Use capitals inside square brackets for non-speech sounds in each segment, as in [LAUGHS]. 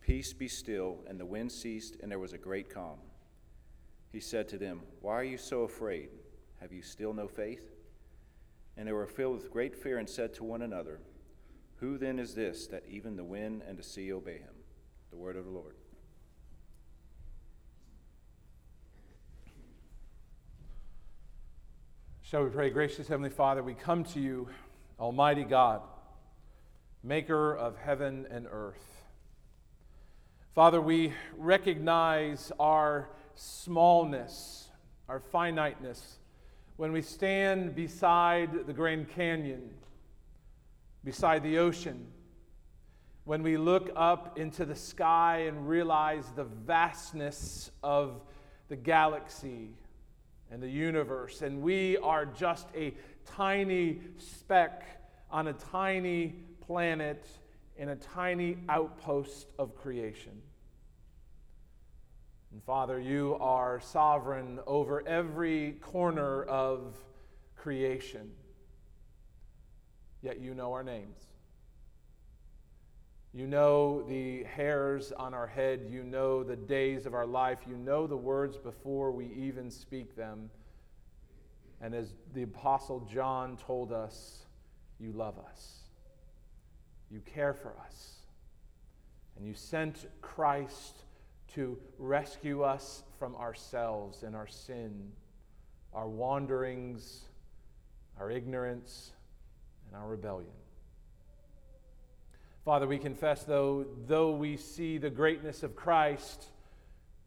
Peace be still. And the wind ceased, and there was a great calm. He said to them, Why are you so afraid? Have you still no faith? And they were filled with great fear and said to one another, Who then is this that even the wind and the sea obey him? The word of the Lord. Shall we pray, gracious Heavenly Father, we come to you, Almighty God, maker of heaven and earth. Father, we recognize our smallness, our finiteness, when we stand beside the Grand Canyon, beside the ocean, when we look up into the sky and realize the vastness of the galaxy and the universe, and we are just a tiny speck on a tiny planet in a tiny outpost of creation. And Father, you are sovereign over every corner of creation, yet you know our names. You know the hairs on our head. You know the days of our life. You know the words before we even speak them. And as the Apostle John told us, you love us. You care for us. And you sent Christ to rescue us from ourselves and our sin, our wanderings, our ignorance, and our rebellion. Father, we confess, though, though we see the greatness of Christ,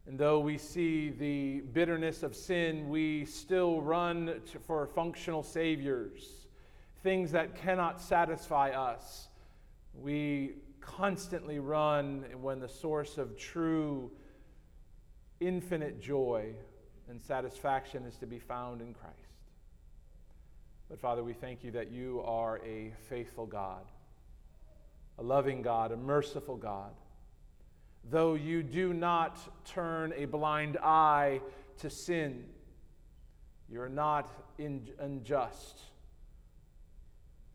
and though we see the bitterness of sin, we still run to, for functional saviors, things that cannot satisfy us. We constantly run when the source of true, infinite joy and satisfaction is to be found in Christ. But Father, we thank you that you are a faithful God, a loving God, a merciful God. Though you do not turn a blind eye to sin, you're not in, unjust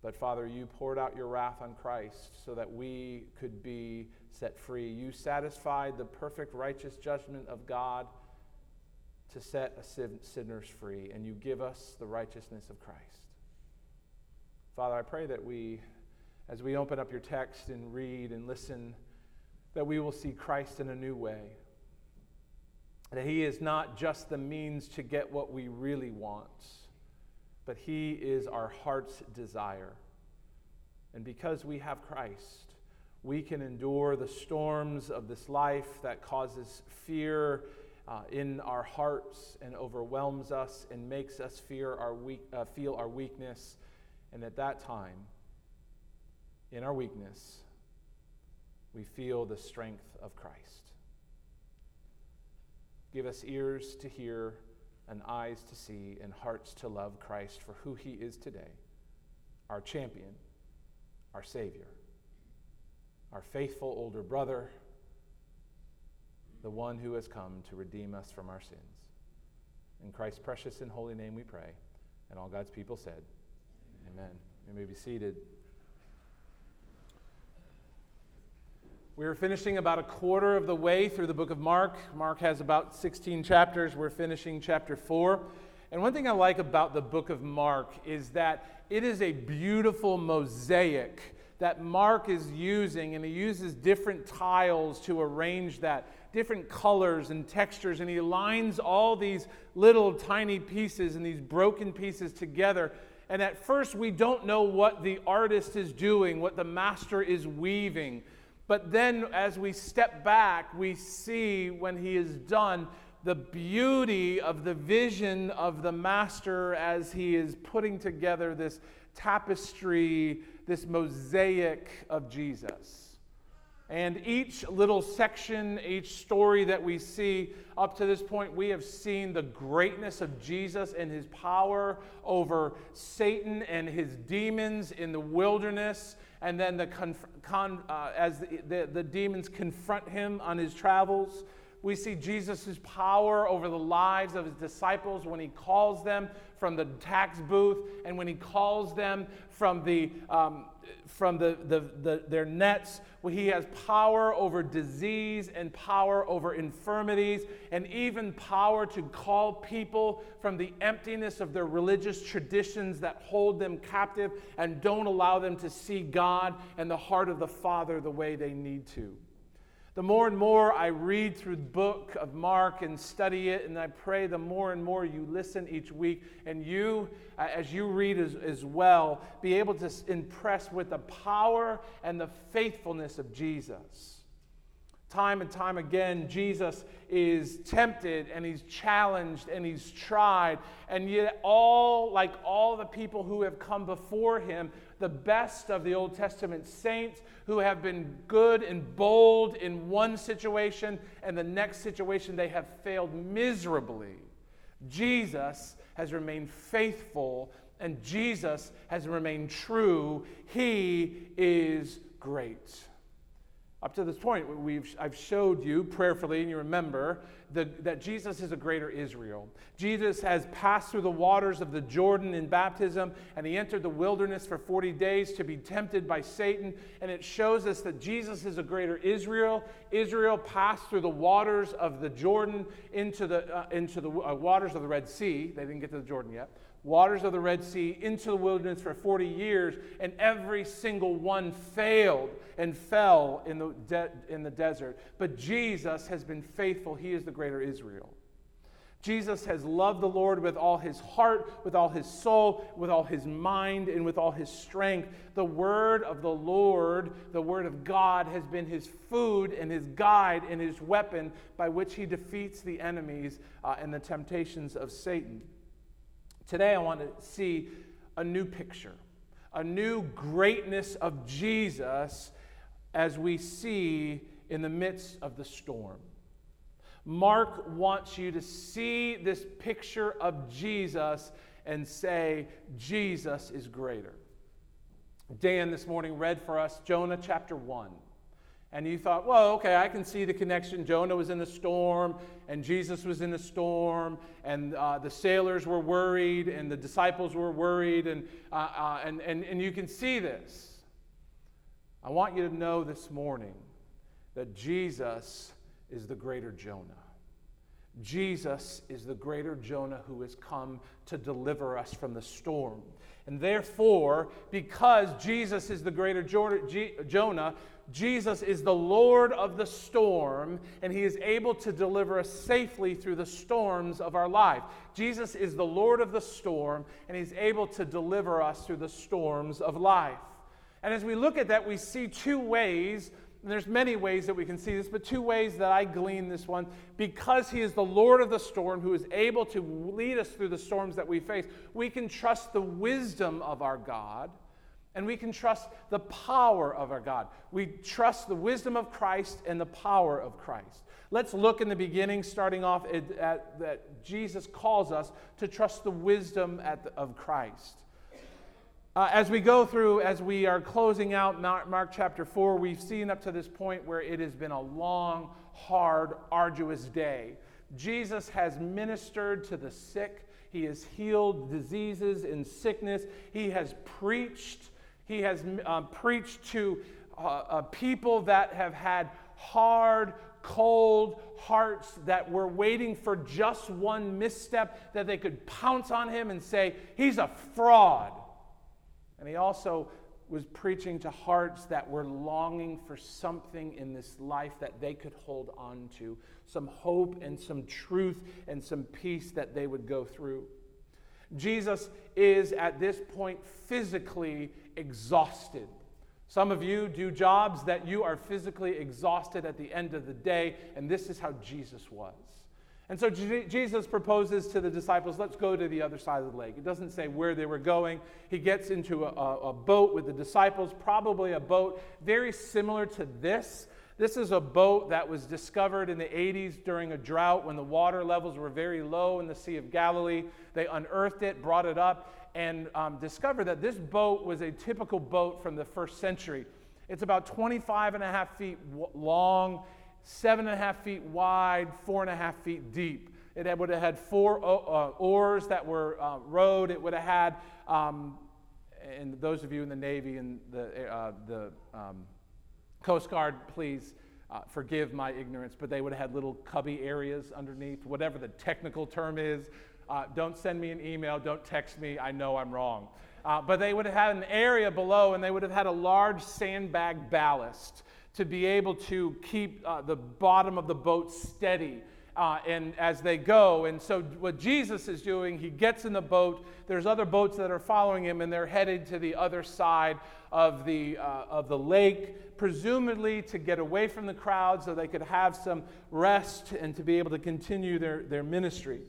but Father, you poured out your wrath on Christ so that we could be set free. You satisfied the perfect righteous judgment of God to set a sinners free, and you give us the righteousness of Christ. Father, I pray that we, as we open up your text and read and listen, that we will see Christ in a new way. That he is not just the means to get what we really want but He is our heart's desire. And because we have Christ, we can endure the storms of this life that causes fear uh, in our hearts and overwhelms us and makes us fear our weak, uh, feel our weakness. And at that time, in our weakness, we feel the strength of Christ. Give us ears to hear and eyes to see and hearts to love Christ for who he is today our champion, our Savior, our faithful older brother, the one who has come to redeem us from our sins. In Christ's precious and holy name we pray. And all God's people said, Amen. You may be seated. We are finishing about a quarter of the way through the book of Mark. Mark has about 16 chapters. We're finishing chapter 4. And one thing I like about the book of Mark is that it is a beautiful mosaic that Mark is using, and he uses different tiles to arrange that, different colors and textures, and he aligns all these little tiny pieces and these broken pieces together. And at first, we don't know what the artist is doing, what the master is weaving. But then, as we step back, we see when he is done the beauty of the vision of the master as he is putting together this tapestry, this mosaic of Jesus. And each little section, each story that we see up to this point, we have seen the greatness of Jesus and his power over Satan and his demons in the wilderness. And then the conf- con- uh, as the, the, the demons confront him on his travels. We see Jesus' power over the lives of his disciples when he calls them from the tax booth and when he calls them from, the, um, from the, the, the, their nets. He has power over disease and power over infirmities and even power to call people from the emptiness of their religious traditions that hold them captive and don't allow them to see God and the heart of the Father the way they need to. The more and more I read through the book of Mark and study it, and I pray the more and more you listen each week, and you, uh, as you read as, as well, be able to impress with the power and the faithfulness of Jesus. Time and time again, Jesus is tempted and he's challenged and he's tried. And yet, all, like all the people who have come before him, the best of the Old Testament saints who have been good and bold in one situation, and the next situation they have failed miserably. Jesus has remained faithful, and Jesus has remained true. He is great. Up to this point, we've, I've showed you prayerfully, and you remember, the, that Jesus is a greater Israel. Jesus has passed through the waters of the Jordan in baptism, and he entered the wilderness for 40 days to be tempted by Satan. And it shows us that Jesus is a greater Israel. Israel passed through the waters of the Jordan into the, uh, into the uh, waters of the Red Sea. They didn't get to the Jordan yet waters of the Red Sea into the wilderness for 40 years, and every single one failed and fell in the, de- in the desert. But Jesus has been faithful. He is the greater Israel. Jesus has loved the Lord with all his heart, with all his soul, with all his mind, and with all his strength. The word of the Lord, the word of God, has been his food and his guide and his weapon by which he defeats the enemies uh, and the temptations of Satan. Today, I want to see a new picture, a new greatness of Jesus as we see in the midst of the storm. Mark wants you to see this picture of Jesus and say, Jesus is greater. Dan this morning read for us Jonah chapter 1. And you thought, well, okay, I can see the connection. Jonah was in the storm, and Jesus was in the storm, and uh, the sailors were worried, and the disciples were worried, and, uh, uh, and, and, and you can see this. I want you to know this morning that Jesus is the greater Jonah. Jesus is the greater Jonah who has come to deliver us from the storm. And therefore, because Jesus is the greater Jonah, Jesus is the Lord of the storm, and he is able to deliver us safely through the storms of our life. Jesus is the Lord of the storm, and he's able to deliver us through the storms of life. And as we look at that, we see two ways, and there's many ways that we can see this, but two ways that I glean this one. Because he is the Lord of the storm who is able to lead us through the storms that we face, we can trust the wisdom of our God and we can trust the power of our God. We trust the wisdom of Christ and the power of Christ. Let's look in the beginning, starting off at, at that Jesus calls us to trust the wisdom the, of Christ. Uh, as we go through, as we are closing out Mark, Mark chapter 4, we've seen up to this point where it has been a long, hard, arduous day. Jesus has ministered to the sick. He has healed diseases and sickness. He has preached he has uh, preached to uh, uh, people that have had hard, cold hearts that were waiting for just one misstep that they could pounce on him and say, He's a fraud. And he also was preaching to hearts that were longing for something in this life that they could hold on to some hope and some truth and some peace that they would go through. Jesus is at this point physically exhausted. Some of you do jobs that you are physically exhausted at the end of the day, and this is how Jesus was. And so Jesus proposes to the disciples, let's go to the other side of the lake. It doesn't say where they were going. He gets into a, a boat with the disciples, probably a boat very similar to this, This is a boat that was discovered in the 80s during a drought when the water levels were very low in the Sea of Galilee. They unearthed it, brought it up, and um, discovered that this boat was a typical boat from the first century. It's about 25 and a half feet long, seven and a half feet wide, four and a half feet deep. It would have had four uh, oars that were uh, rowed. It would have had, um, and those of you in the Navy and the, uh, the um, Coast Guard, please uh, forgive my ignorance, but they would have had little cubby areas underneath, whatever the technical term is. Uh, don't send me an email, don't text me, I know I'm wrong. Uh, but they would have had an area below and they would have had a large sandbag ballast to be able to keep uh, the bottom of the boat steady. Uh, and as they go. And so, what Jesus is doing, he gets in the boat. There's other boats that are following him, and they're headed to the other side of the, uh, of the lake, presumably to get away from the crowd so they could have some rest and to be able to continue their, their ministry.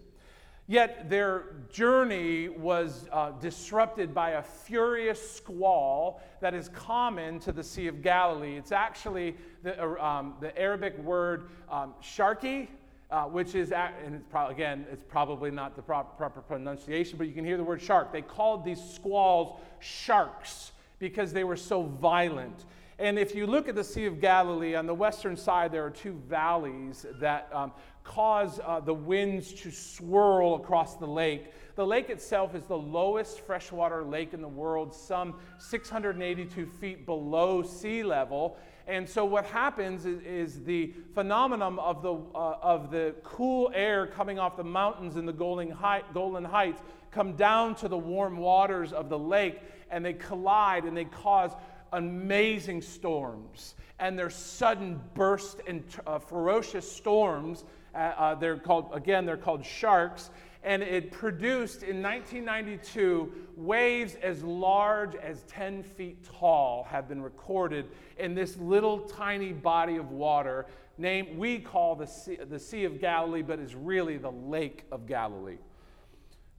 Yet their journey was uh, disrupted by a furious squall that is common to the Sea of Galilee. It's actually the, uh, um, the Arabic word um, sharki, uh, which is, and it's pro- again, it's probably not the proper, proper pronunciation, but you can hear the word shark. They called these squalls sharks because they were so violent. And if you look at the Sea of Galilee, on the western side, there are two valleys that um, cause uh, the winds to swirl across the lake. The lake itself is the lowest freshwater lake in the world, some 682 feet below sea level. And so, what happens is, is the phenomenon of the, uh, of the cool air coming off the mountains in the Golan Heights come down to the warm waters of the lake, and they collide and they cause amazing storms. And they're sudden burst and uh, ferocious storms uh, uh, they're called, again, they're called sharks. And it produced in 1992 waves as large as 10 feet tall have been recorded in this little tiny body of water named we call the sea, the sea of Galilee, but is really the Lake of Galilee.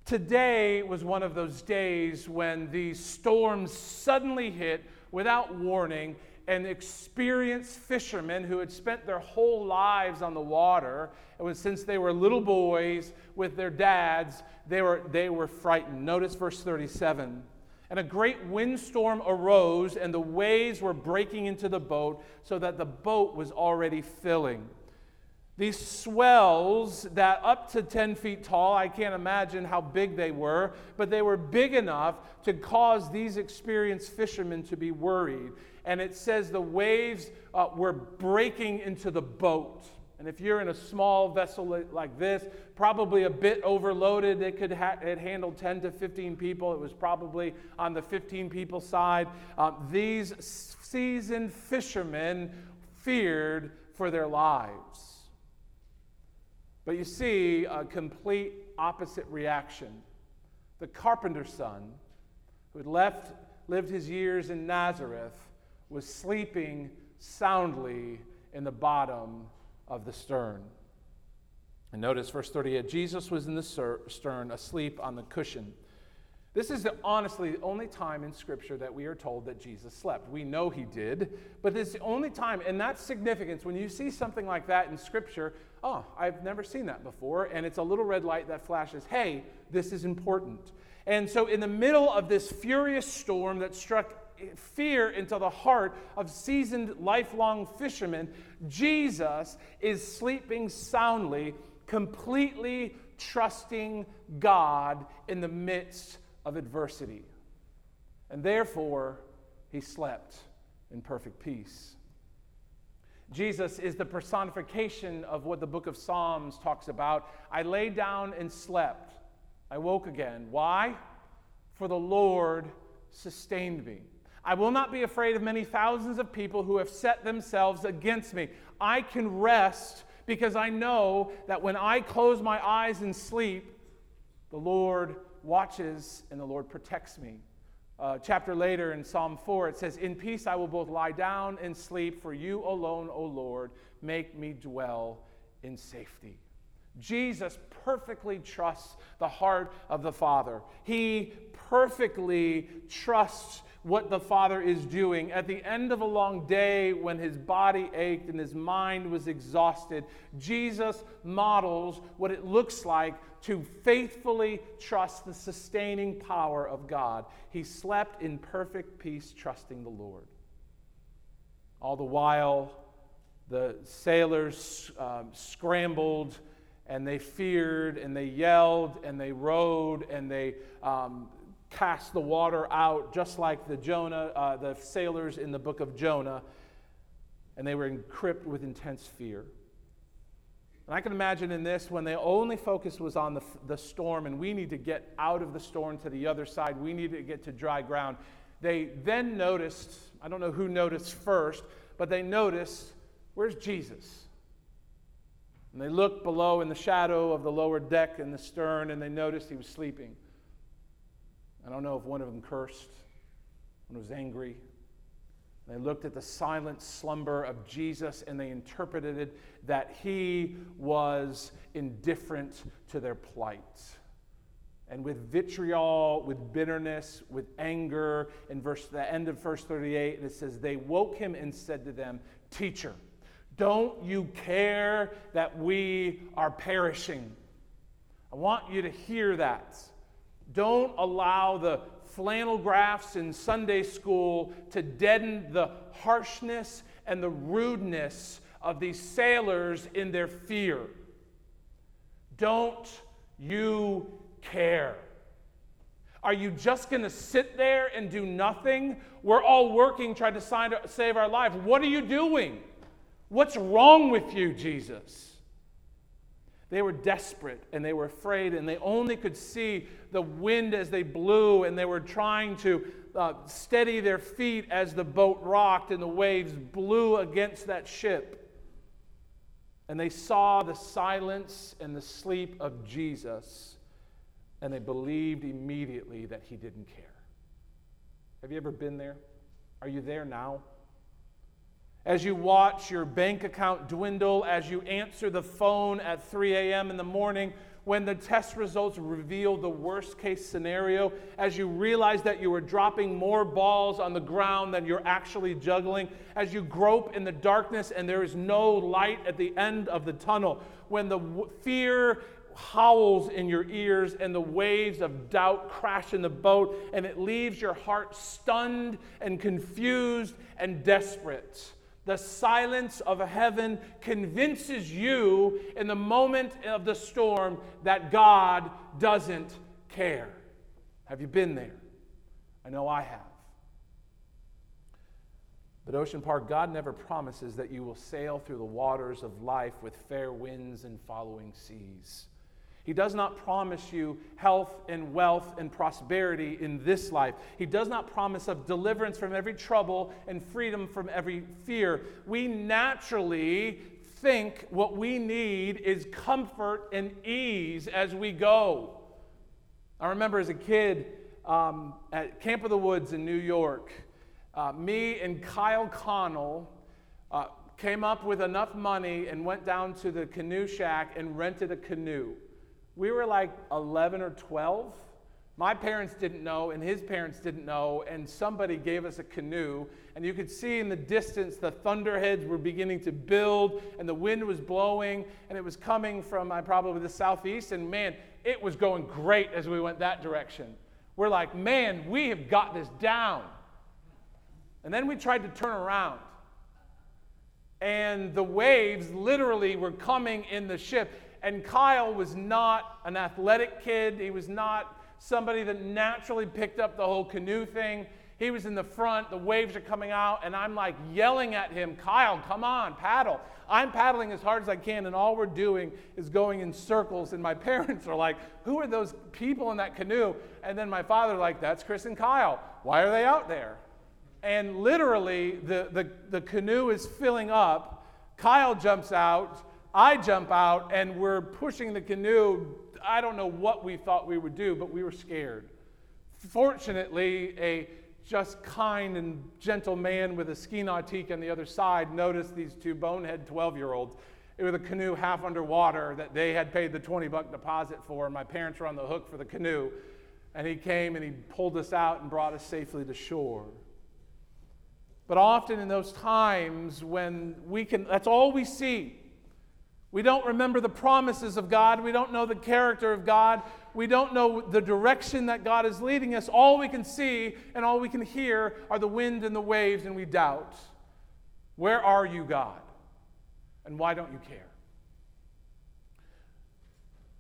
Today was one of those days when these storms suddenly hit without warning and experienced fishermen who had spent their whole lives on the water. It was since they were little boys with their dads, they were, they were frightened. Notice verse 37. And a great windstorm arose, and the waves were breaking into the boat, so that the boat was already filling. These swells that up to 10 feet tall, I can't imagine how big they were, but they were big enough to cause these experienced fishermen to be worried. And it says the waves uh, were breaking into the boat. And if you're in a small vessel like this, probably a bit overloaded, it could ha- it handled 10 to 15 people. It was probably on the 15 people side. Uh, these seasoned fishermen feared for their lives. But you see a complete opposite reaction. The carpenter's son, who had left, lived his years in Nazareth, was sleeping soundly in the bottom of the stern. And notice verse 38 Jesus was in the stern, asleep on the cushion. This is honestly the only time in Scripture that we are told that Jesus slept. We know he did, but this is the only time, and that's significance. When you see something like that in Scripture, oh, I've never seen that before, and it's a little red light that flashes, hey, this is important. And so, in the middle of this furious storm that struck fear into the heart of seasoned, lifelong fishermen, Jesus is sleeping soundly, completely trusting God in the midst of adversity. And therefore, he slept in perfect peace. Jesus is the personification of what the book of Psalms talks about. I lay down and slept. I woke again. Why? For the Lord sustained me. I will not be afraid of many thousands of people who have set themselves against me. I can rest because I know that when I close my eyes and sleep, the Lord watches and the Lord protects me. Uh, chapter later in Psalm 4, it says, In peace I will both lie down and sleep, for you alone, O Lord, make me dwell in safety. Jesus perfectly trusts the heart of the Father. He perfectly trusts what the Father is doing. At the end of a long day, when his body ached and his mind was exhausted, Jesus models what it looks like to faithfully trust the sustaining power of God. He slept in perfect peace, trusting the Lord. All the while, the sailors um, scrambled and they feared and they yelled and they rowed and they um, cast the water out, just like the Jonah, uh, the sailors in the book of Jonah, and they were encrypted with intense fear. And I can imagine in this, when the only focus was on the, the storm, and we need to get out of the storm to the other side, we need to get to dry ground. They then noticed, I don't know who noticed first, but they noticed, where's Jesus? And they looked below in the shadow of the lower deck in the stern, and they noticed he was sleeping. I don't know if one of them cursed, one was angry. They looked at the silent slumber of Jesus and they interpreted that he was indifferent to their plight. And with vitriol, with bitterness, with anger, in verse the end of verse 38, and it says, They woke him and said to them, Teacher, don't you care that we are perishing? I want you to hear that. Don't allow the flannel graphs in Sunday school to deaden the harshness and the rudeness of these sailors in their fear. Don't you care? Are you just going to sit there and do nothing? We're all working trying to save our life. What are you doing? What's wrong with you, Jesus? They were desperate and they were afraid, and they only could see the wind as they blew, and they were trying to uh, steady their feet as the boat rocked and the waves blew against that ship. And they saw the silence and the sleep of Jesus, and they believed immediately that he didn't care. Have you ever been there? Are you there now? As you watch your bank account dwindle, as you answer the phone at 3 a.m. in the morning when the test results reveal the worst case scenario, as you realize that you are dropping more balls on the ground than you're actually juggling, as you grope in the darkness and there is no light at the end of the tunnel, when the w- fear howls in your ears and the waves of doubt crash in the boat and it leaves your heart stunned and confused and desperate the silence of heaven convinces you in the moment of the storm that God doesn't care. Have you been there? I know I have. But Ocean Park, God never promises that you will sail through the waters of life with fair winds and following seas. He does not promise you health and wealth and prosperity in this life. He does not promise of deliverance from every trouble and freedom from every fear. We naturally think what we need is comfort and ease as we go. I remember as a kid um, at Camp of the Woods in New York, uh, me and Kyle Connell uh, came up with enough money and went down to the canoe shack and rented a canoe. We were like 11 or 12. My parents didn't know, and his parents didn't know, and somebody gave us a canoe. And you could see in the distance the thunderheads were beginning to build, and the wind was blowing, and it was coming from uh, probably the southeast. And man, it was going great as we went that direction. We're like, man, we have got this down. And then we tried to turn around. And the waves literally were coming in the ship and Kyle was not an athletic kid. He was not somebody that naturally picked up the whole canoe thing. He was in the front, the waves are coming out, and I'm like yelling at him, Kyle, come on, paddle. I'm paddling as hard as I can, and all we're doing is going in circles. And my [LAUGHS] parents are like, Who are those people in that canoe? And then my father, like, That's Chris and Kyle. Why are they out there? And literally, the, the, the canoe is filling up. Kyle jumps out I jump out and we're pushing the canoe. I don't know what we thought we would do, but we were scared. Fortunately, a just kind and gentle man with a ski nautique on the other side noticed these two bonehead 12 year olds. with a canoe half underwater that they had paid the 20 buck deposit for, and my parents were on the hook for the canoe. and He came and He pulled us out and brought us safely to shore. But often in those times when we can, that's all we see. We don't remember the promises of God. We don't know the character of God. We don't know the direction that God is leading us. All we can see and all we can hear are the wind and the waves, and we doubt. Where are you, God? And why don't you care?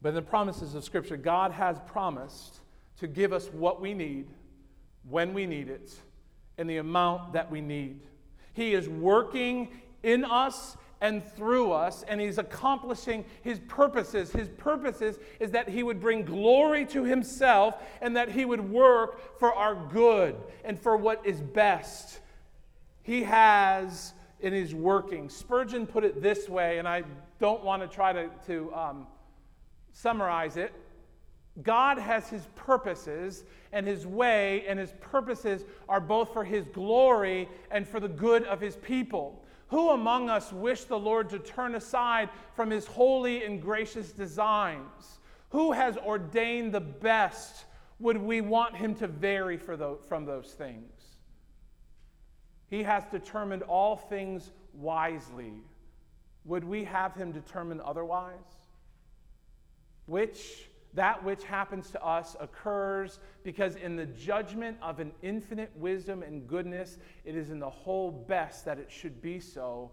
But in the promises of Scripture, God has promised to give us what we need, when we need it, and the amount that we need. He is working in us and through us, and He's accomplishing His purposes. His purposes is that He would bring glory to Himself and that He would work for our good and for what is best. He has and His working. Spurgeon put it this way, and I don't want to try to, to um, summarize it. God has his purposes, and his way and his purposes are both for his glory and for the good of his people. Who among us wish the Lord to turn aside from his holy and gracious designs? Who has ordained the best? Would we want him to vary from those things? He has determined all things wisely. Would we have him determine otherwise? Which that which happens to us occurs because in the judgment of an infinite wisdom and goodness, it is in the whole best that it should be so.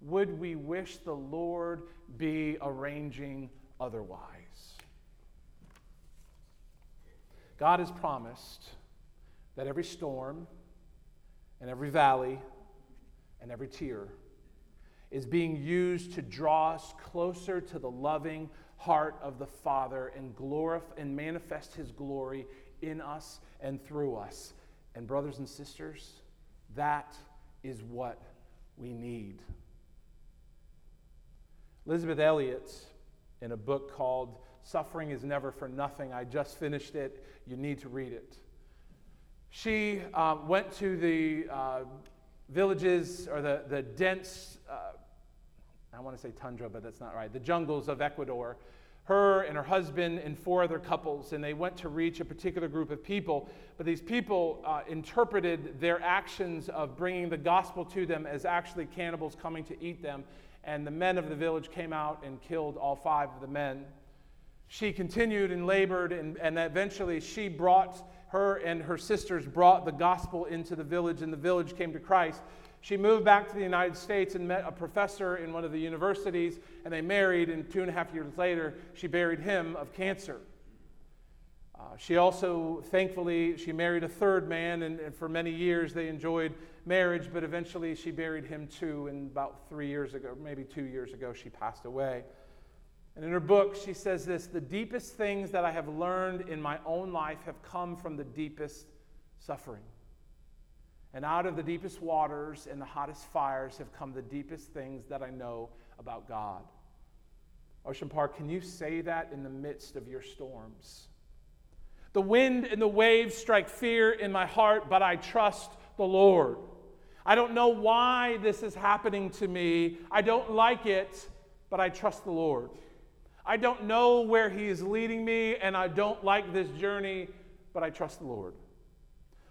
Would we wish the Lord be arranging otherwise? God has promised that every storm and every valley and every tear is being used to draw us closer to the loving, heart of the Father and glorify and manifest his glory in us and through us. And brothers and sisters, that is what we need. Elisabeth Elliot, in a book called Suffering is Never for Nothing, I just finished it. You need to read it. She uh, went to the uh, villages or the, the dense I want to say tundra, but that's not right, the jungles of Ecuador, her and her husband and four other couples, and they went to reach a particular group of people. But these people uh, interpreted their actions of bringing the gospel to them as actually cannibals coming to eat them. And the men of the village came out and killed all five of the men. She continued and labored, and, and eventually she brought, her and her sisters brought the gospel into the village, and the village came to Christ. She moved back to the United States and met a professor in one of the universities, and they married, and two and a half years later, she buried him of cancer. Uh, she also, thankfully, she married a third man, and, and, for many years they enjoyed marriage, but eventually she buried him too, and about three years ago, maybe two years ago, she passed away. And in her book, she says this The deepest things that I have learned in my own life have come from the deepest suffering. And out of the deepest waters and the hottest fires have come the deepest things that I know about God. Ocean Park, can you say that in the midst of your storms? The wind and the waves strike fear in my heart, but I trust the Lord. I don't know why this is happening to me. I don't like it, but I trust the Lord. I don't know where He is leading me, and I don't like this journey, but I trust the Lord.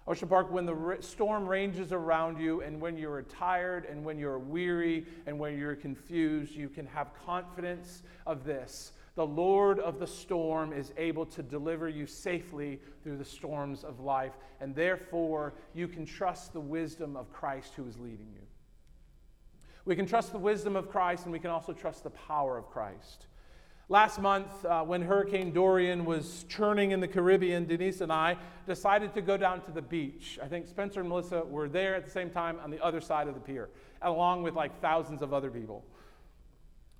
Ocean Park, when the storm ranges around you, and when you're tired, and when you're weary, and when you're confused, you can have confidence of this. The Lord of the storm is able to deliver you safely through the storms of life, and therefore you can trust the wisdom of Christ who is leading you. We can trust the wisdom of Christ, and we can also trust the power of Christ. Last month, uh, when Hurricane Dorian was churning in the Caribbean, Denise and I decided to go down to the beach. I think Spencer and Melissa were there at the same time on the other side of the pier, along with like thousands of other people.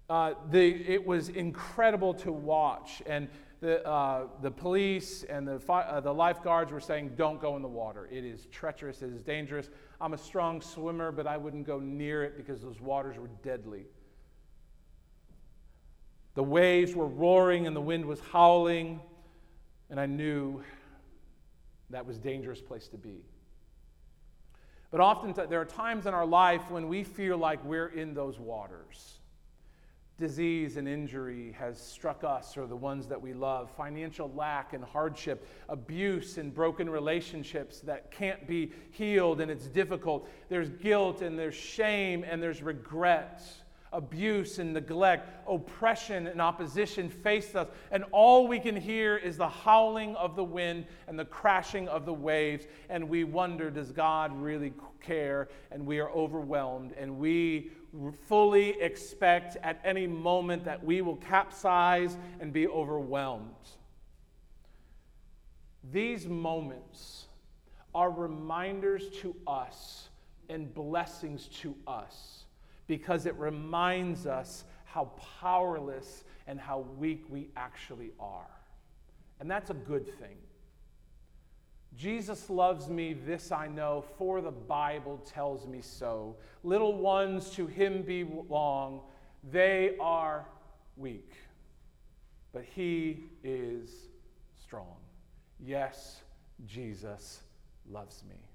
Uh, the, it was incredible to watch, and the, uh, the police and the, fi- uh, the lifeguards were saying, Don't go in the water. It is treacherous, it is dangerous. I'm a strong swimmer, but I wouldn't go near it because those waters were deadly. The waves were roaring and the wind was howling, and I knew that was a dangerous place to be. But often there are times in our life when we feel like we're in those waters. disease and injury has struck us or the ones that we love, financial lack and hardship, abuse and broken relationships that can't be healed and it's difficult. There's guilt and there's shame and there's regret. Abuse and neglect, oppression and opposition face us, and all we can hear is the howling of the wind and the crashing of the waves. And we wonder, does God really care? And we are overwhelmed, and we fully expect at any moment that we will capsize and be overwhelmed. These moments are reminders to us and blessings to us because it reminds us how powerless and how weak we actually are. And that's a good thing. Jesus loves me, this I know, for the Bible tells me so. Little ones to him belong, they are weak, but he is strong. Yes, Jesus loves me.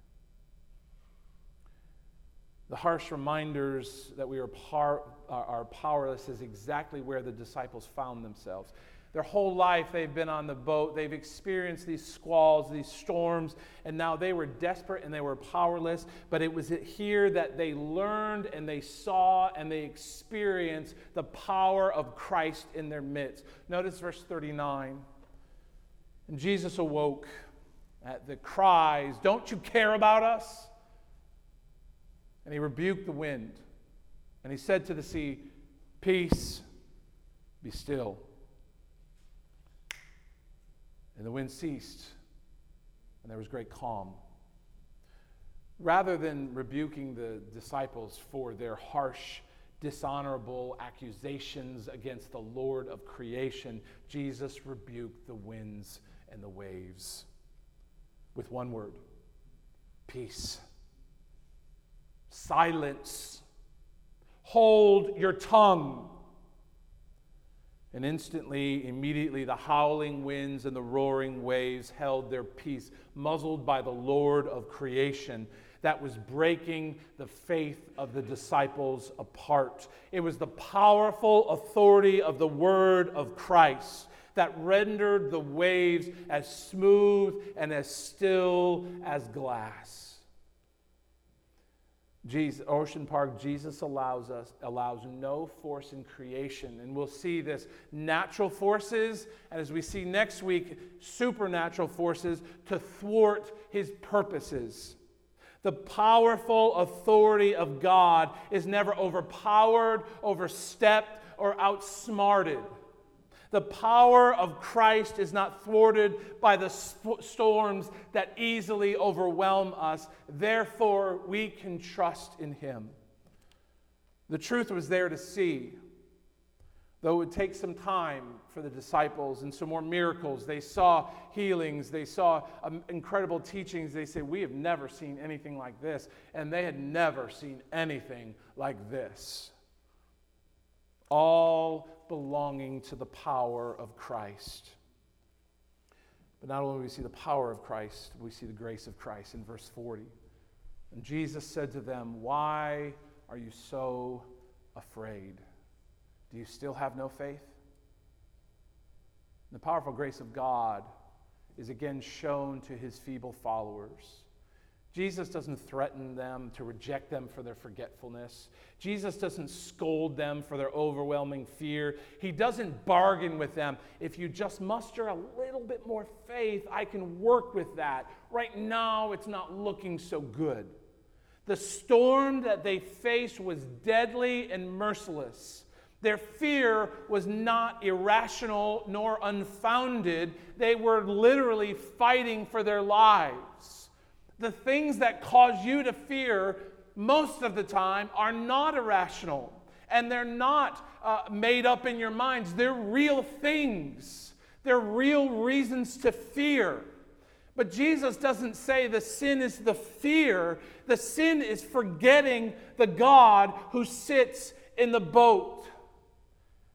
The harsh reminders that we are, par- are powerless is exactly where the disciples found themselves. Their whole life they've been on the boat. They've experienced these squalls, these storms, and now they were desperate and they were powerless. But it was here that they learned and they saw and they experienced the power of Christ in their midst. Notice verse 39. And Jesus awoke at the cries, Don't you care about us? And he rebuked the wind. And he said to the sea, Peace, be still. And the wind ceased, and there was great calm. Rather than rebuking the disciples for their harsh, dishonorable accusations against the Lord of creation, Jesus rebuked the winds and the waves with one word peace. Silence. Hold your tongue. And instantly, immediately, the howling winds and the roaring waves held their peace, muzzled by the Lord of creation that was breaking the faith of the disciples apart. It was the powerful authority of the word of Christ that rendered the waves as smooth and as still as glass. Jesus, Ocean Park, Jesus allows us allows no force in creation, and we'll see this natural forces, and as we see next week, supernatural forces to thwart His purposes. The powerful authority of God is never overpowered, overstepped, or outsmarted. The power of Christ is not thwarted by the storms that easily overwhelm us. Therefore, we can trust in Him. The truth was there to see. Though it would take some time for the disciples and some more miracles, they saw healings, they saw um, incredible teachings. They said, We have never seen anything like this. And they had never seen anything like this. All belonging to the power of Christ. But not only do we see the power of Christ, we see the grace of Christ in verse 40. And Jesus said to them, Why are you so afraid? Do you still have no faith? The powerful grace of God is again shown to his feeble followers. Jesus doesn't threaten them to reject them for their forgetfulness. Jesus doesn't scold them for their overwhelming fear. He doesn't bargain with them. If you just muster a little bit more faith, I can work with that. Right now, it's not looking so good. The storm that they faced was deadly and merciless. Their fear was not irrational nor unfounded. They were literally fighting for their lives the things that cause you to fear most of the time are not irrational and they're not uh, made up in your minds. They're real things, they're real reasons to fear. But Jesus doesn't say the sin is the fear, the sin is forgetting the God who sits in the boat.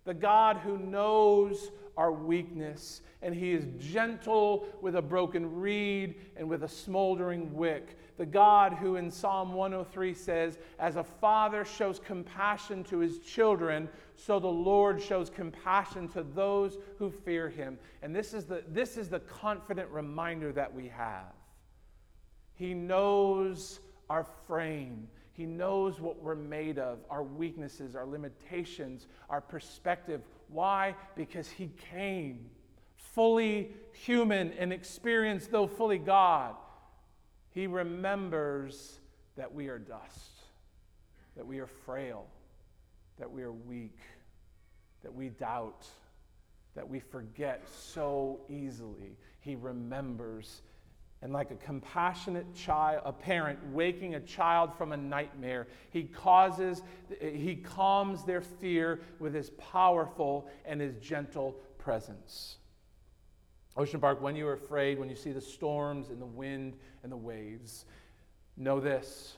the God who knows our weakness, and he is gentle with a broken reed and with a smoldering wick. The God who in Psalm 103 says, As a father shows compassion to his children, so the Lord shows compassion to those who fear him. And this is the, this is the confident reminder that we have. He knows our frame. He knows what we're made of, our weaknesses, our limitations, our perspective. Why? Because He came fully human and experienced, though fully God. He remembers that we are dust, that we are frail, that we are weak, that we doubt, that we forget so easily. He remembers and like a compassionate child, a parent waking a child from a nightmare, he causes, he calms their fear with his powerful and his gentle presence. Ocean Park, when you are afraid, when you see the storms and the wind and the waves, know this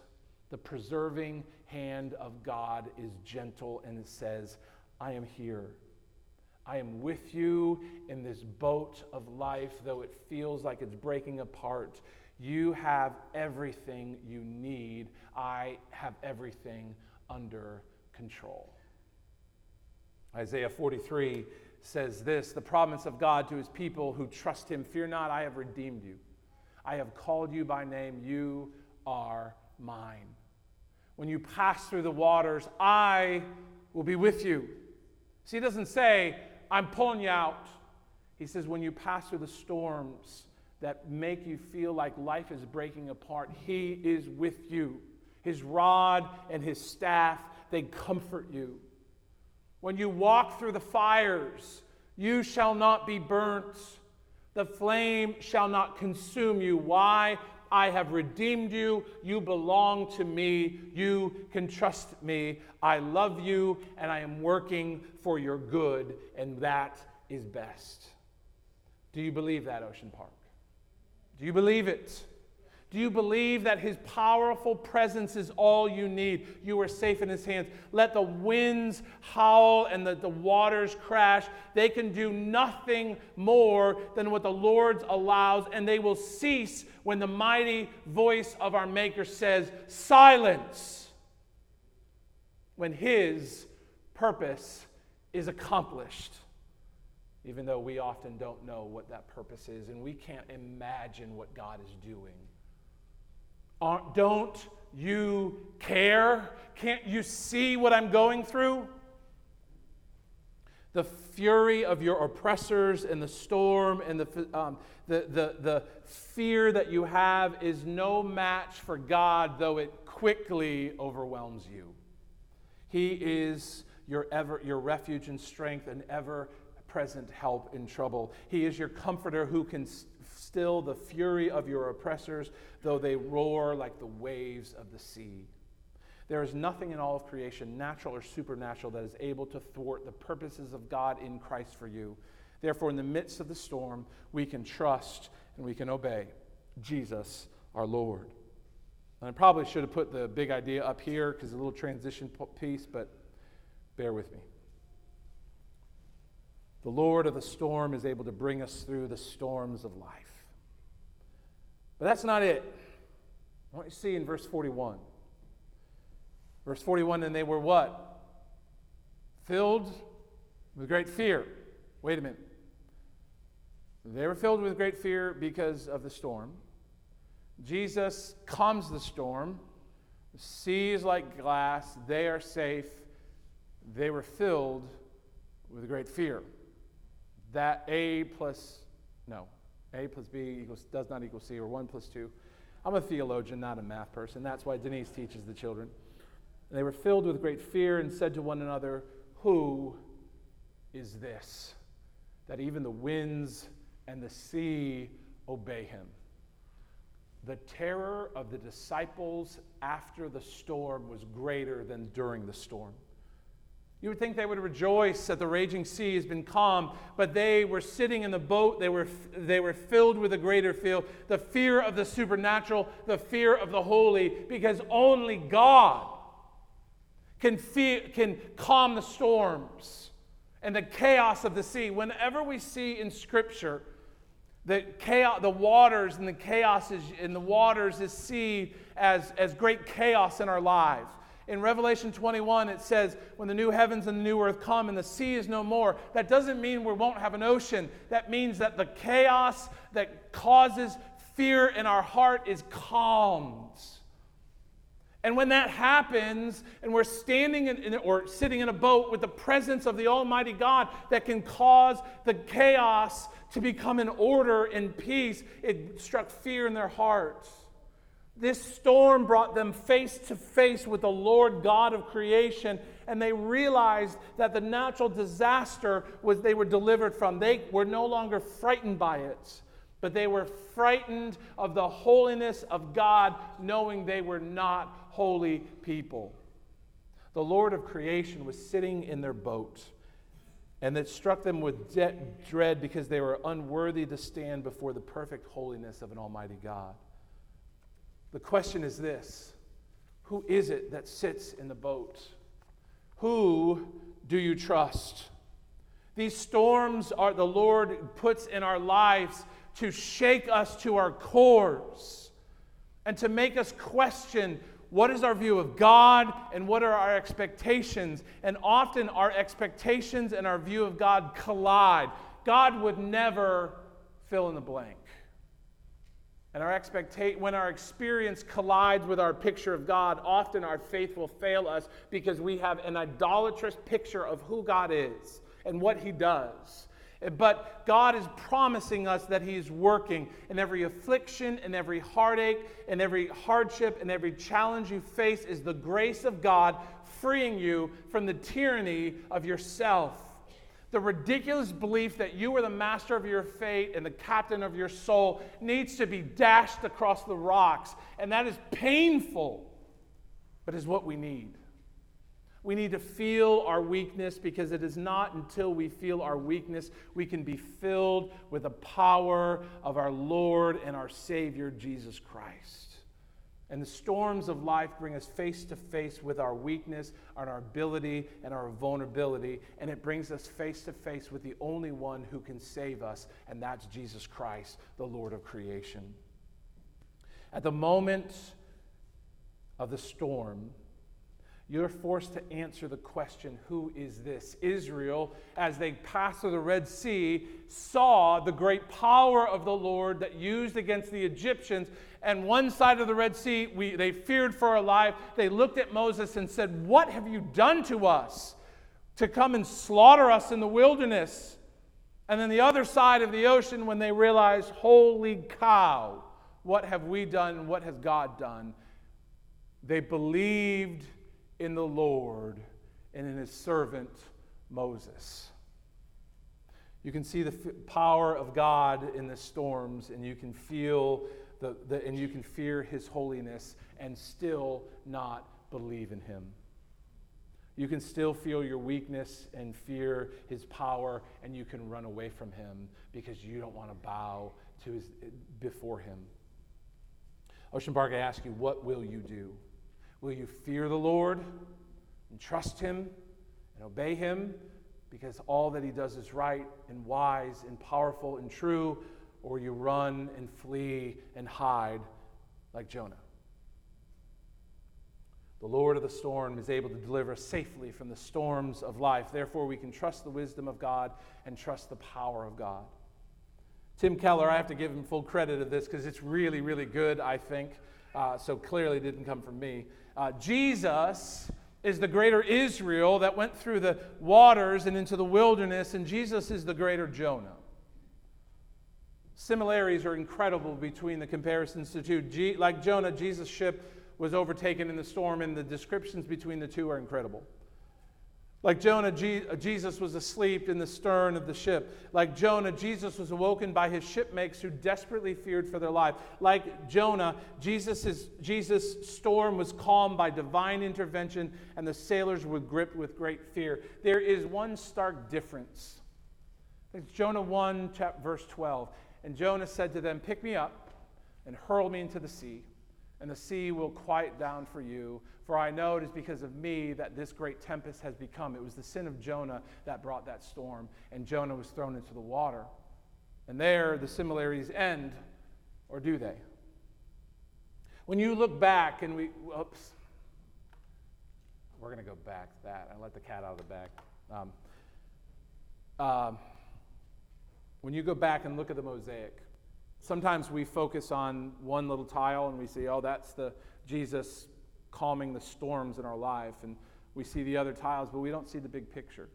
the preserving hand of God is gentle and it says, I am here. I am with you in this boat of life, though it feels like it's breaking apart. You have everything you need. I have everything under control. Isaiah 43 says this the promise of God to his people who trust him Fear not, I have redeemed you. I have called you by name. You are mine. When you pass through the waters, I will be with you. See, he doesn't say, I'm pulling you out. He says, when you pass through the storms that make you feel like life is breaking apart, He is with you. His rod and His staff, they comfort you. When you walk through the fires, you shall not be burnt. The flame shall not consume you. Why? I have redeemed you. You belong to me. You can trust me. I love you, and I am working for your good, and that is best. Do you believe that, Ocean Park? Do you believe it? Do you believe that His powerful presence is all you need? You are safe in His hands. Let the winds howl and the, the waters crash. They can do nothing more than what the Lord allows, and they will cease when the mighty voice of our Maker says, Silence! When His purpose is accomplished. Even though we often don't know what that purpose is, and we can't imagine what God is doing. Don't you care? Can't you see what I'm going through? The fury of your oppressors and the storm and the, um, the, the, the fear that you have is no match for God, though it quickly overwhelms you. He is your, ever, your refuge and strength and ever present help in trouble. He is your comforter who can still the fury of your oppressors, though they roar like the waves of the sea. There is nothing in all of creation, natural or supernatural, that is able to thwart the purposes of God in Christ for you. Therefore, in the midst of the storm, we can trust and we can obey Jesus, our Lord. And I probably should have put the big idea up here because a little transition piece, but bear with me. The Lord of the storm is able to bring us through the storms of life. But that's not it. Want you see in verse 41. Verse 41, and they were what? Filled with great fear. Wait a minute. They were filled with great fear because of the storm. Jesus calms the storm. The sea is like glass. They are safe. They were filled with great fear. That A plus, no, a plus B equals, does not equal C, or 1 plus 2. I'm a theologian, not a math person. That's why Denise teaches the children. And they were filled with great fear and said to one another, Who is this? That even the winds and the sea obey him. The terror of the disciples after the storm was greater than during the storm. You would think they would rejoice that the raging sea has been calm, but they were sitting in the boat. They were, they were filled with a greater fear the fear of the supernatural, the fear of the holy, because only God can, fear, can calm the storms and the chaos of the sea. Whenever we see in Scripture the chaos, the waters and the chaos is, in the waters is seen as, as great chaos in our lives. In Revelation 21, it says, When the new heavens and the new earth come and the sea is no more, that doesn't mean we won't have an ocean. That means that the chaos that causes fear in our heart is calmed. And when that happens, and we're standing in, or sitting in a boat with the presence of the Almighty God that can cause the chaos to become an order and peace, it struck fear in their hearts. This storm brought them face to face with the Lord God of creation, and they realized that the natural disaster was they were delivered from. They were no longer frightened by it, but they were frightened of the holiness of God, knowing they were not holy people. The Lord of creation was sitting in their boat, and it struck them with de- dread because they were unworthy to stand before the perfect holiness of an Almighty God. The question is this Who is it that sits in the boat? Who do you trust? These storms are the Lord puts in our lives to shake us to our cores and to make us question what is our view of God and what are our expectations. And often our expectations and our view of God collide. God would never fill in the blank. And our expectation, when our experience collides with our picture of God, often our faith will fail us because we have an idolatrous picture of who God is and what He does. But God is promising us that He's working in every affliction, in every heartache, in every hardship, in every challenge you face is the grace of God freeing you from the tyranny of yourself. The ridiculous belief that you are the master of your fate and the captain of your soul needs to be dashed across the rocks. And that is painful, but is what we need. We need to feel our weakness because it is not until we feel our weakness we can be filled with the power of our Lord and our Savior, Jesus Christ. And the storms of life bring us face to face with our weakness and our ability and our vulnerability. And it brings us face to face with the only one who can save us, and that's Jesus Christ, the Lord of creation. At the moment of the storm, you're forced to answer the question who is this? Israel, as they passed through the Red Sea, saw the great power of the Lord that used against the Egyptians. And one side of the Red Sea, we, they feared for our life. They looked at Moses and said, What have you done to us to come and slaughter us in the wilderness? And then the other side of the ocean, when they realized, Holy cow, what have we done? What has God done? They believed in the Lord and in his servant Moses. You can see the f- power of God in the storms, and you can feel the, the, and you can fear his holiness and still not believe in him. You can still feel your weakness and fear his power, and you can run away from him because you don't want to bow to his, before him. Ocean Park, I ask you, what will you do? Will you fear the Lord and trust Him and obey Him because all that He does is right and wise and powerful and true? Or you run and flee and hide like Jonah? The Lord of the storm is able to deliver us safely from the storms of life. Therefore, we can trust the wisdom of God and trust the power of God. Tim Keller, I have to give him full credit of this because it's really, really good, I think. Uh, so clearly, it didn't come from me. Uh, Jesus is the greater Israel that went through the waters and into the wilderness, and Jesus is the greater Jonah. Similarities are incredible between the comparisons to two. G- like Jonah, Jesus' ship was overtaken in the storm, and the descriptions between the two are incredible. Like Jonah, uh, Jesus was asleep in the stern of the ship. Like Jonah, Jesus was awoken by his shipmates who desperately feared for their life. Like Jonah, Jesus' Jesus' storm was calmed by divine intervention, and the sailors were gripped with great fear. There is one stark difference. It's Jonah 1, chapter, verse 12. And Jonah said to them, Pick me up and hurl me into the sea and the sea will quiet down for you. For I know it is because of me that this great tempest has become. It was the sin of Jonah that brought that storm, and Jonah was thrown into the water. And there the similarities end, or do they? When you look back and we, oops, we're going to go back that. I let the cat out of the bag. Um, um, when you go back and look at the mosaic, sometimes we focus on one little tile and we say, oh, that's the Jesus calming the storms in our life. And we see the other tiles, but we don't see the big picture.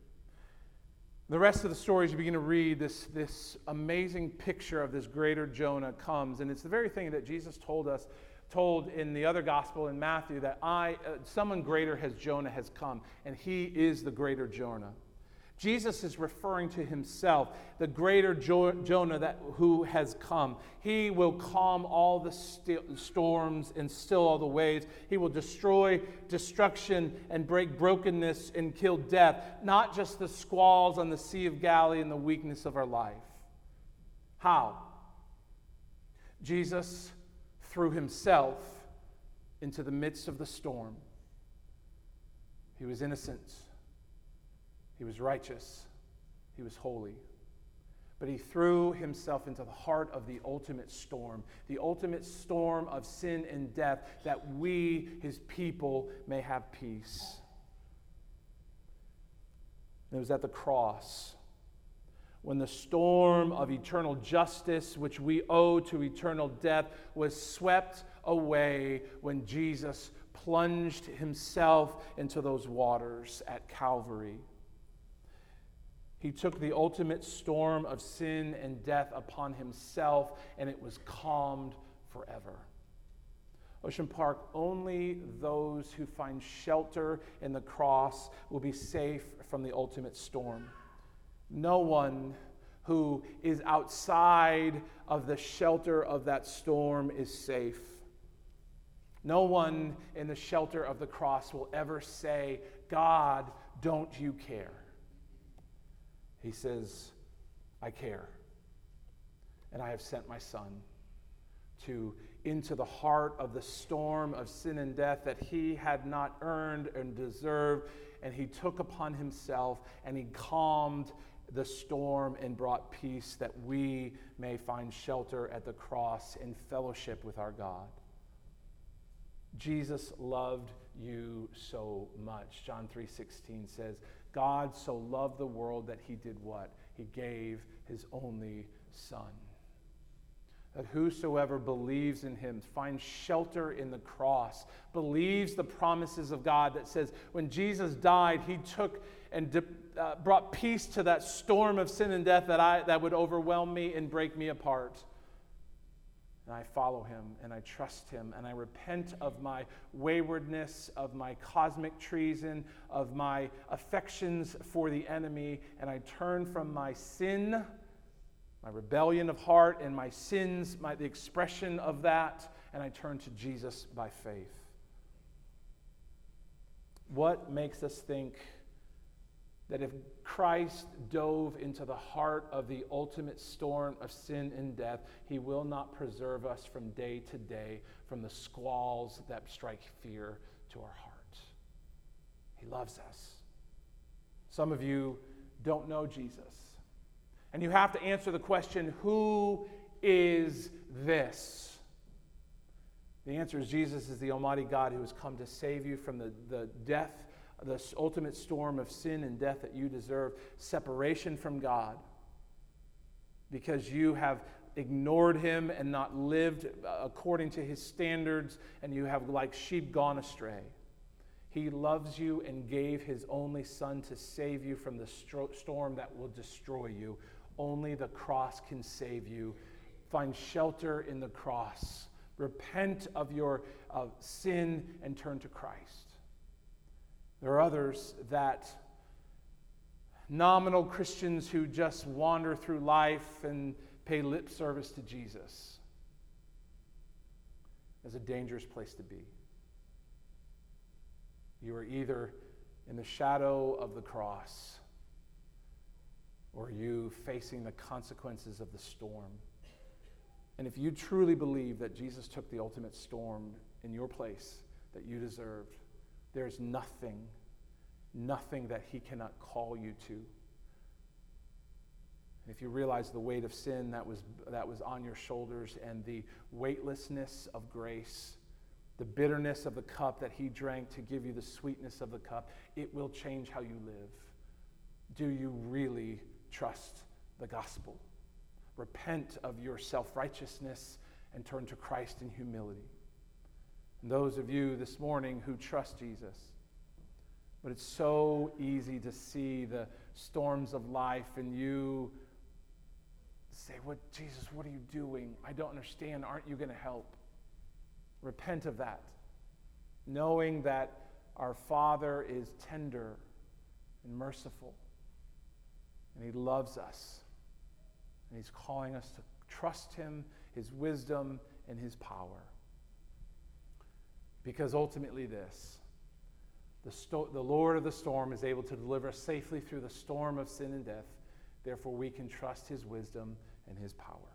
The rest of the stories you begin to read, this, this amazing picture of this greater Jonah comes. And it's the very thing that Jesus told us told in the other gospel in Matthew that I, uh, someone greater has Jonah has come, and he is the greater Jonah. Jesus is referring to himself, the greater jo- Jonah that, who has come. He will calm all the st- storms and still all the waves. He will destroy destruction and break brokenness and kill death, not just the squalls on the Sea of Galilee and the weakness of our life. How? Jesus threw himself into the midst of the storm. He was innocent, he was righteous, he was holy. But he threw himself into the heart of the ultimate storm, the ultimate storm of sin and death, that we, his people, may have peace. And it was at the cross when the storm of eternal justice, which we owe to eternal death, was swept away when Jesus plunged himself into those waters at Calvary. He took the ultimate storm of sin and death upon himself, and it was calmed forever. Ocean Park, only those who find shelter in the cross will be safe from the ultimate storm. No one who is outside of the shelter of that storm is safe. No one in the shelter of the cross will ever say, God, don't you care? He says, I care. And I have sent my son to into the heart of the storm of sin and death that he had not earned and deserved and he took upon himself and he calmed the storm and brought peace that we may find shelter at the cross in fellowship with our God. Jesus loved you so much. John 3:16 says, God so loved the world that he did what? He gave his only son. That whosoever believes in him finds shelter in the cross, believes the promises of God that says when Jesus died, he took and uh, brought peace to that storm of sin and death that, I, that would overwhelm me and break me apart. And I follow him and I trust him and I repent of my waywardness, of my cosmic treason, of my affections for the enemy, and I turn from my sin, my rebellion of heart, and my sins, my, the expression of that, and I turn to Jesus by faith. What makes us think that if Christ dove into the heart of the ultimate storm of sin and death, he will not preserve us from day to day from the squalls that strike fear to our hearts. He loves us. Some of you don't know Jesus. And you have to answer the question who is this? The answer is Jesus is the Almighty God who has come to save you from the, the death the ultimate storm of sin and death that you deserve, separation from God, because you have ignored him and not lived uh, according to his standards, and you have, like sheep, gone astray. He loves you and gave his only son to save you from the storm that will destroy you. Only the cross can save you. Find shelter in the cross. Repent of your uh, sin and turn to Christ. There are others that nominal Christians who just wander through life and pay lip service to Jesus. Is a dangerous place to be. You are either in the shadow of the cross or you facing the consequences of the storm. And if you truly believe that Jesus took the ultimate storm in your place that you deserved. There's nothing, nothing that He cannot call you to. If you realize the weight of sin that was, that was on your shoulders and the weightlessness of grace, the bitterness of the cup that He drank to give you the sweetness of the cup, it will change how you live. Do you really trust the gospel? Repent of your self righteousness and turn to Christ in humility. Those of you this morning who trust Jesus, but it's so easy to see the storms of life and you say, What, Jesus, what are you doing? I don't understand. Aren't you going to help? Repent of that, knowing that our Father is tender and merciful, and He loves us, and He's calling us to trust Him, His wisdom, and His power. Because ultimately, this the, sto- the Lord of the storm is able to deliver us safely through the storm of sin and death. Therefore, we can trust his wisdom and his power.